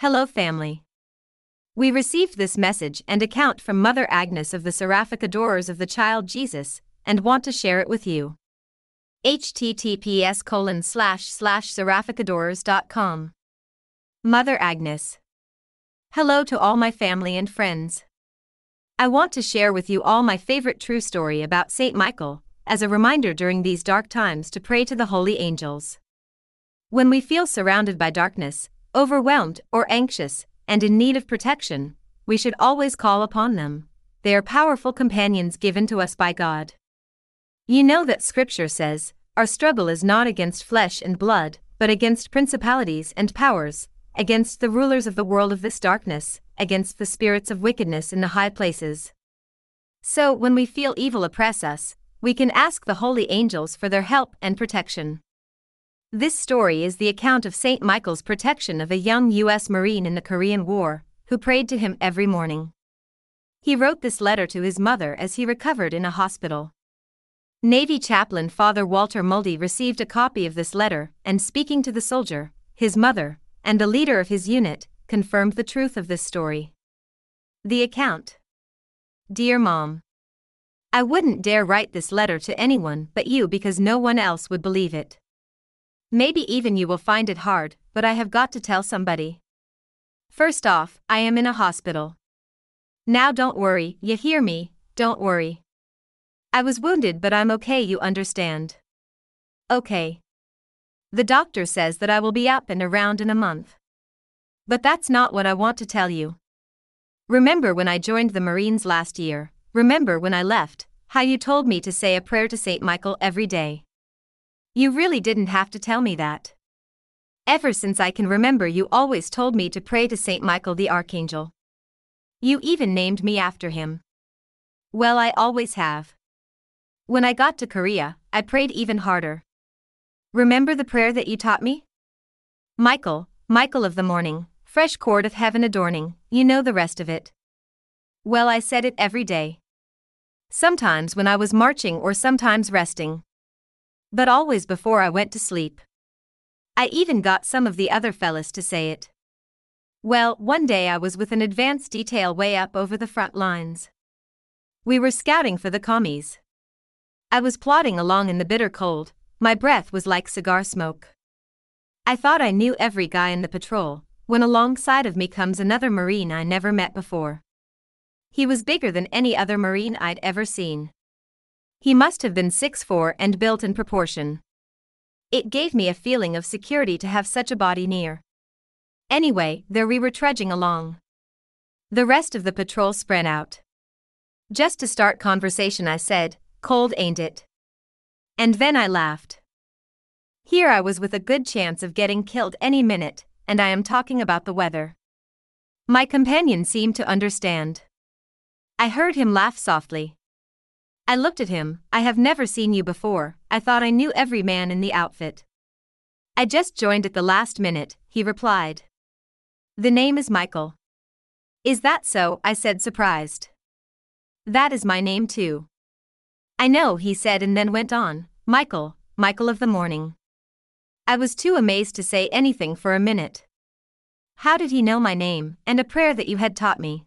Hello, family. We received this message and account from Mother Agnes of the Seraphic Adorers of the Child Jesus and want to share it with you. https colon slash slash seraphicadorers.com. Mother Agnes. Hello to all my family and friends. I want to share with you all my favorite true story about Saint Michael, as a reminder during these dark times to pray to the holy angels. When we feel surrounded by darkness, overwhelmed or anxious, and in need of protection, we should always call upon them. They are powerful companions given to us by God. You know that Scripture says, Our struggle is not against flesh and blood, but against principalities and powers, against the rulers of the world of this darkness, against the spirits of wickedness in the high places. So, when we feel evil oppress us, we can ask the holy angels for their help and protection. This story is the account of St. Michael's protection of a young U.S. Marine in the Korean War, who prayed to him every morning. He wrote this letter to his mother as he recovered in a hospital. Navy chaplain Father Walter Muldy received a copy of this letter and, speaking to the soldier, his mother, and the leader of his unit, confirmed the truth of this story. The account Dear Mom, I wouldn't dare write this letter to anyone but you because no one else would believe it. Maybe even you will find it hard, but I have got to tell somebody. First off, I am in a hospital. Now don't worry, you hear me, don't worry. I was wounded, but I'm okay, you understand. Okay. The doctor says that I will be up and around in a month. But that's not what I want to tell you. Remember when I joined the Marines last year, remember when I left, how you told me to say a prayer to St. Michael every day. You really didn't have to tell me that. Ever since I can remember, you always told me to pray to St. Michael the Archangel. You even named me after him. Well, I always have. When I got to Korea, I prayed even harder. Remember the prayer that you taught me? Michael, Michael of the morning, fresh cord of heaven adorning, you know the rest of it. Well, I said it every day. Sometimes when I was marching or sometimes resting but always before I went to sleep. I even got some of the other fellas to say it. Well, one day I was with an advance detail way up over the front lines. We were scouting for the commies. I was plodding along in the bitter cold, my breath was like cigar smoke. I thought I knew every guy in the patrol, when alongside of me comes another Marine I never met before. He was bigger than any other Marine I'd ever seen. He must have been 6'4 and built in proportion. It gave me a feeling of security to have such a body near. Anyway, there we were trudging along. The rest of the patrol spread out. Just to start conversation, I said, Cold ain't it? And then I laughed. Here I was with a good chance of getting killed any minute, and I am talking about the weather. My companion seemed to understand. I heard him laugh softly. I looked at him, I have never seen you before, I thought I knew every man in the outfit. I just joined at the last minute, he replied. The name is Michael. Is that so? I said, surprised. That is my name too. I know, he said, and then went on Michael, Michael of the morning. I was too amazed to say anything for a minute. How did he know my name, and a prayer that you had taught me?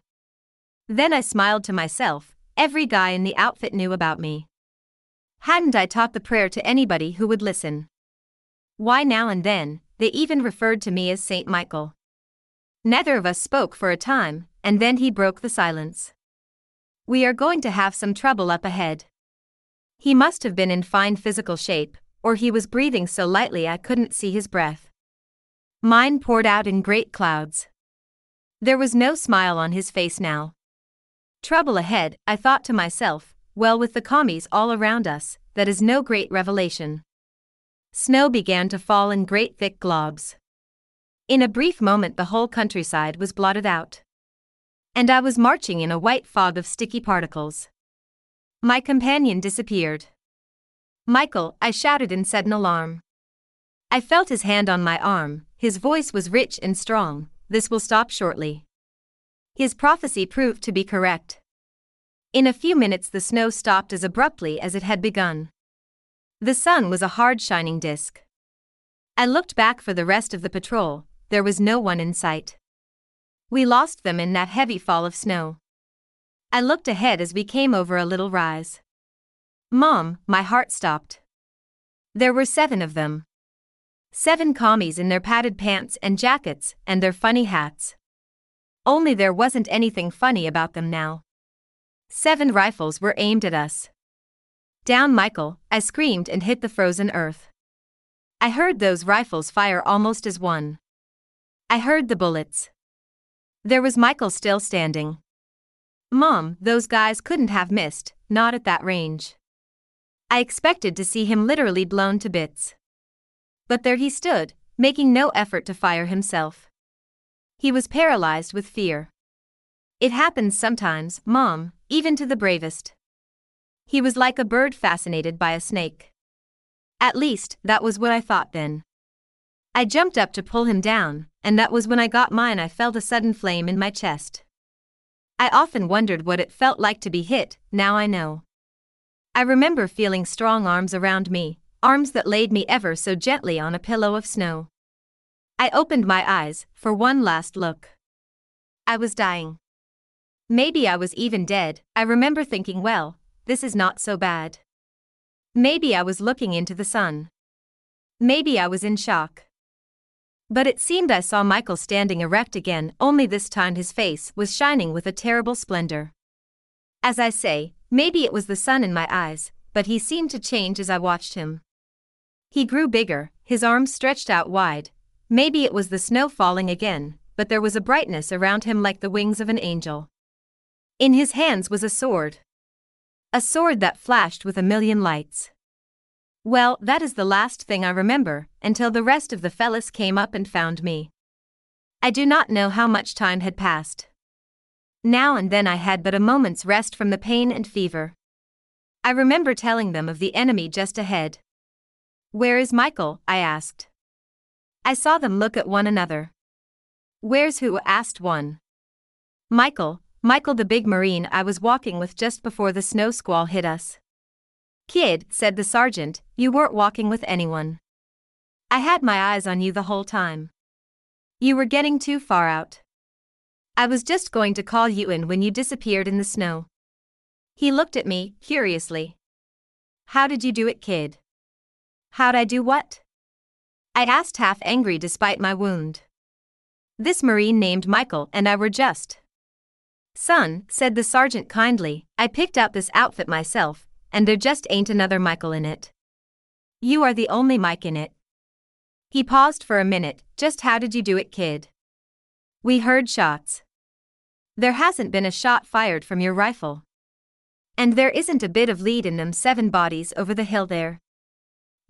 Then I smiled to myself, Every guy in the outfit knew about me. Hadn't I taught the prayer to anybody who would listen? Why, now and then, they even referred to me as Saint Michael. Neither of us spoke for a time, and then he broke the silence. We are going to have some trouble up ahead. He must have been in fine physical shape, or he was breathing so lightly I couldn't see his breath. Mine poured out in great clouds. There was no smile on his face now. Trouble ahead, I thought to myself, well, with the commies all around us, that is no great revelation. Snow began to fall in great thick globs. In a brief moment, the whole countryside was blotted out. And I was marching in a white fog of sticky particles. My companion disappeared. Michael, I shouted in sudden alarm. I felt his hand on my arm, his voice was rich and strong. This will stop shortly. His prophecy proved to be correct. In a few minutes, the snow stopped as abruptly as it had begun. The sun was a hard shining disk. I looked back for the rest of the patrol, there was no one in sight. We lost them in that heavy fall of snow. I looked ahead as we came over a little rise. Mom, my heart stopped. There were seven of them. Seven commies in their padded pants and jackets and their funny hats. Only there wasn't anything funny about them now. Seven rifles were aimed at us. Down, Michael, I screamed and hit the frozen earth. I heard those rifles fire almost as one. I heard the bullets. There was Michael still standing. Mom, those guys couldn't have missed, not at that range. I expected to see him literally blown to bits. But there he stood, making no effort to fire himself. He was paralyzed with fear. It happens sometimes, Mom, even to the bravest. He was like a bird fascinated by a snake. At least, that was what I thought then. I jumped up to pull him down, and that was when I got mine. I felt a sudden flame in my chest. I often wondered what it felt like to be hit, now I know. I remember feeling strong arms around me, arms that laid me ever so gently on a pillow of snow. I opened my eyes for one last look. I was dying. Maybe I was even dead, I remember thinking, well, this is not so bad. Maybe I was looking into the sun. Maybe I was in shock. But it seemed I saw Michael standing erect again, only this time his face was shining with a terrible splendor. As I say, Maybe it was the sun in my eyes, but he seemed to change as I watched him. He grew bigger, his arms stretched out wide. Maybe it was the snow falling again, but there was a brightness around him like the wings of an angel. In his hands was a sword. A sword that flashed with a million lights. Well, that is the last thing I remember, until the rest of the fellas came up and found me. I do not know how much time had passed. Now and then I had but a moment's rest from the pain and fever. I remember telling them of the enemy just ahead. Where is Michael? I asked. I saw them look at one another. Where's who? asked one. Michael, Michael the big Marine I was walking with just before the snow squall hit us. Kid, said the sergeant, you weren't walking with anyone. I had my eyes on you the whole time. You were getting too far out. I was just going to call you in when you disappeared in the snow. He looked at me, curiously. How did you do it, kid? How'd I do what? I asked, half angry despite my wound. This Marine named Michael and I were just. Son, said the sergeant kindly, I picked out this outfit myself, and there just ain't another Michael in it. You are the only Mike in it. He paused for a minute, just how did you do it, kid? We heard shots. There hasn't been a shot fired from your rifle. And there isn't a bit of lead in them seven bodies over the hill there.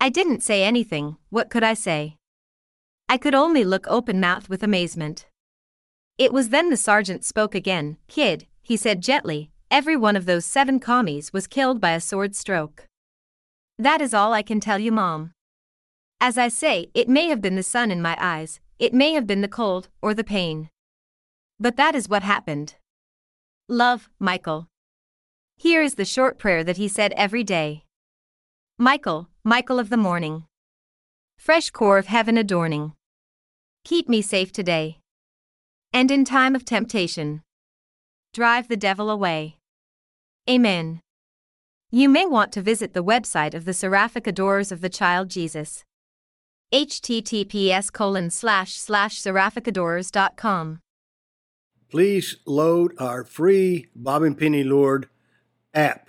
I didn't say anything, what could I say? I could only look open mouthed with amazement. It was then the sergeant spoke again. Kid, he said gently, every one of those seven commies was killed by a sword stroke. That is all I can tell you, Mom. As I say, it may have been the sun in my eyes, it may have been the cold, or the pain. But that is what happened. Love, Michael. Here is the short prayer that he said every day Michael, Michael of the morning. Fresh corps of heaven adorning. Keep me safe today. And in time of temptation, drive the devil away. Amen. You may want to visit the website of the Seraphic Adorers of the Child Jesus. https colon slash slash seraphicadorers.com please load our free Bob and Penny Lord app.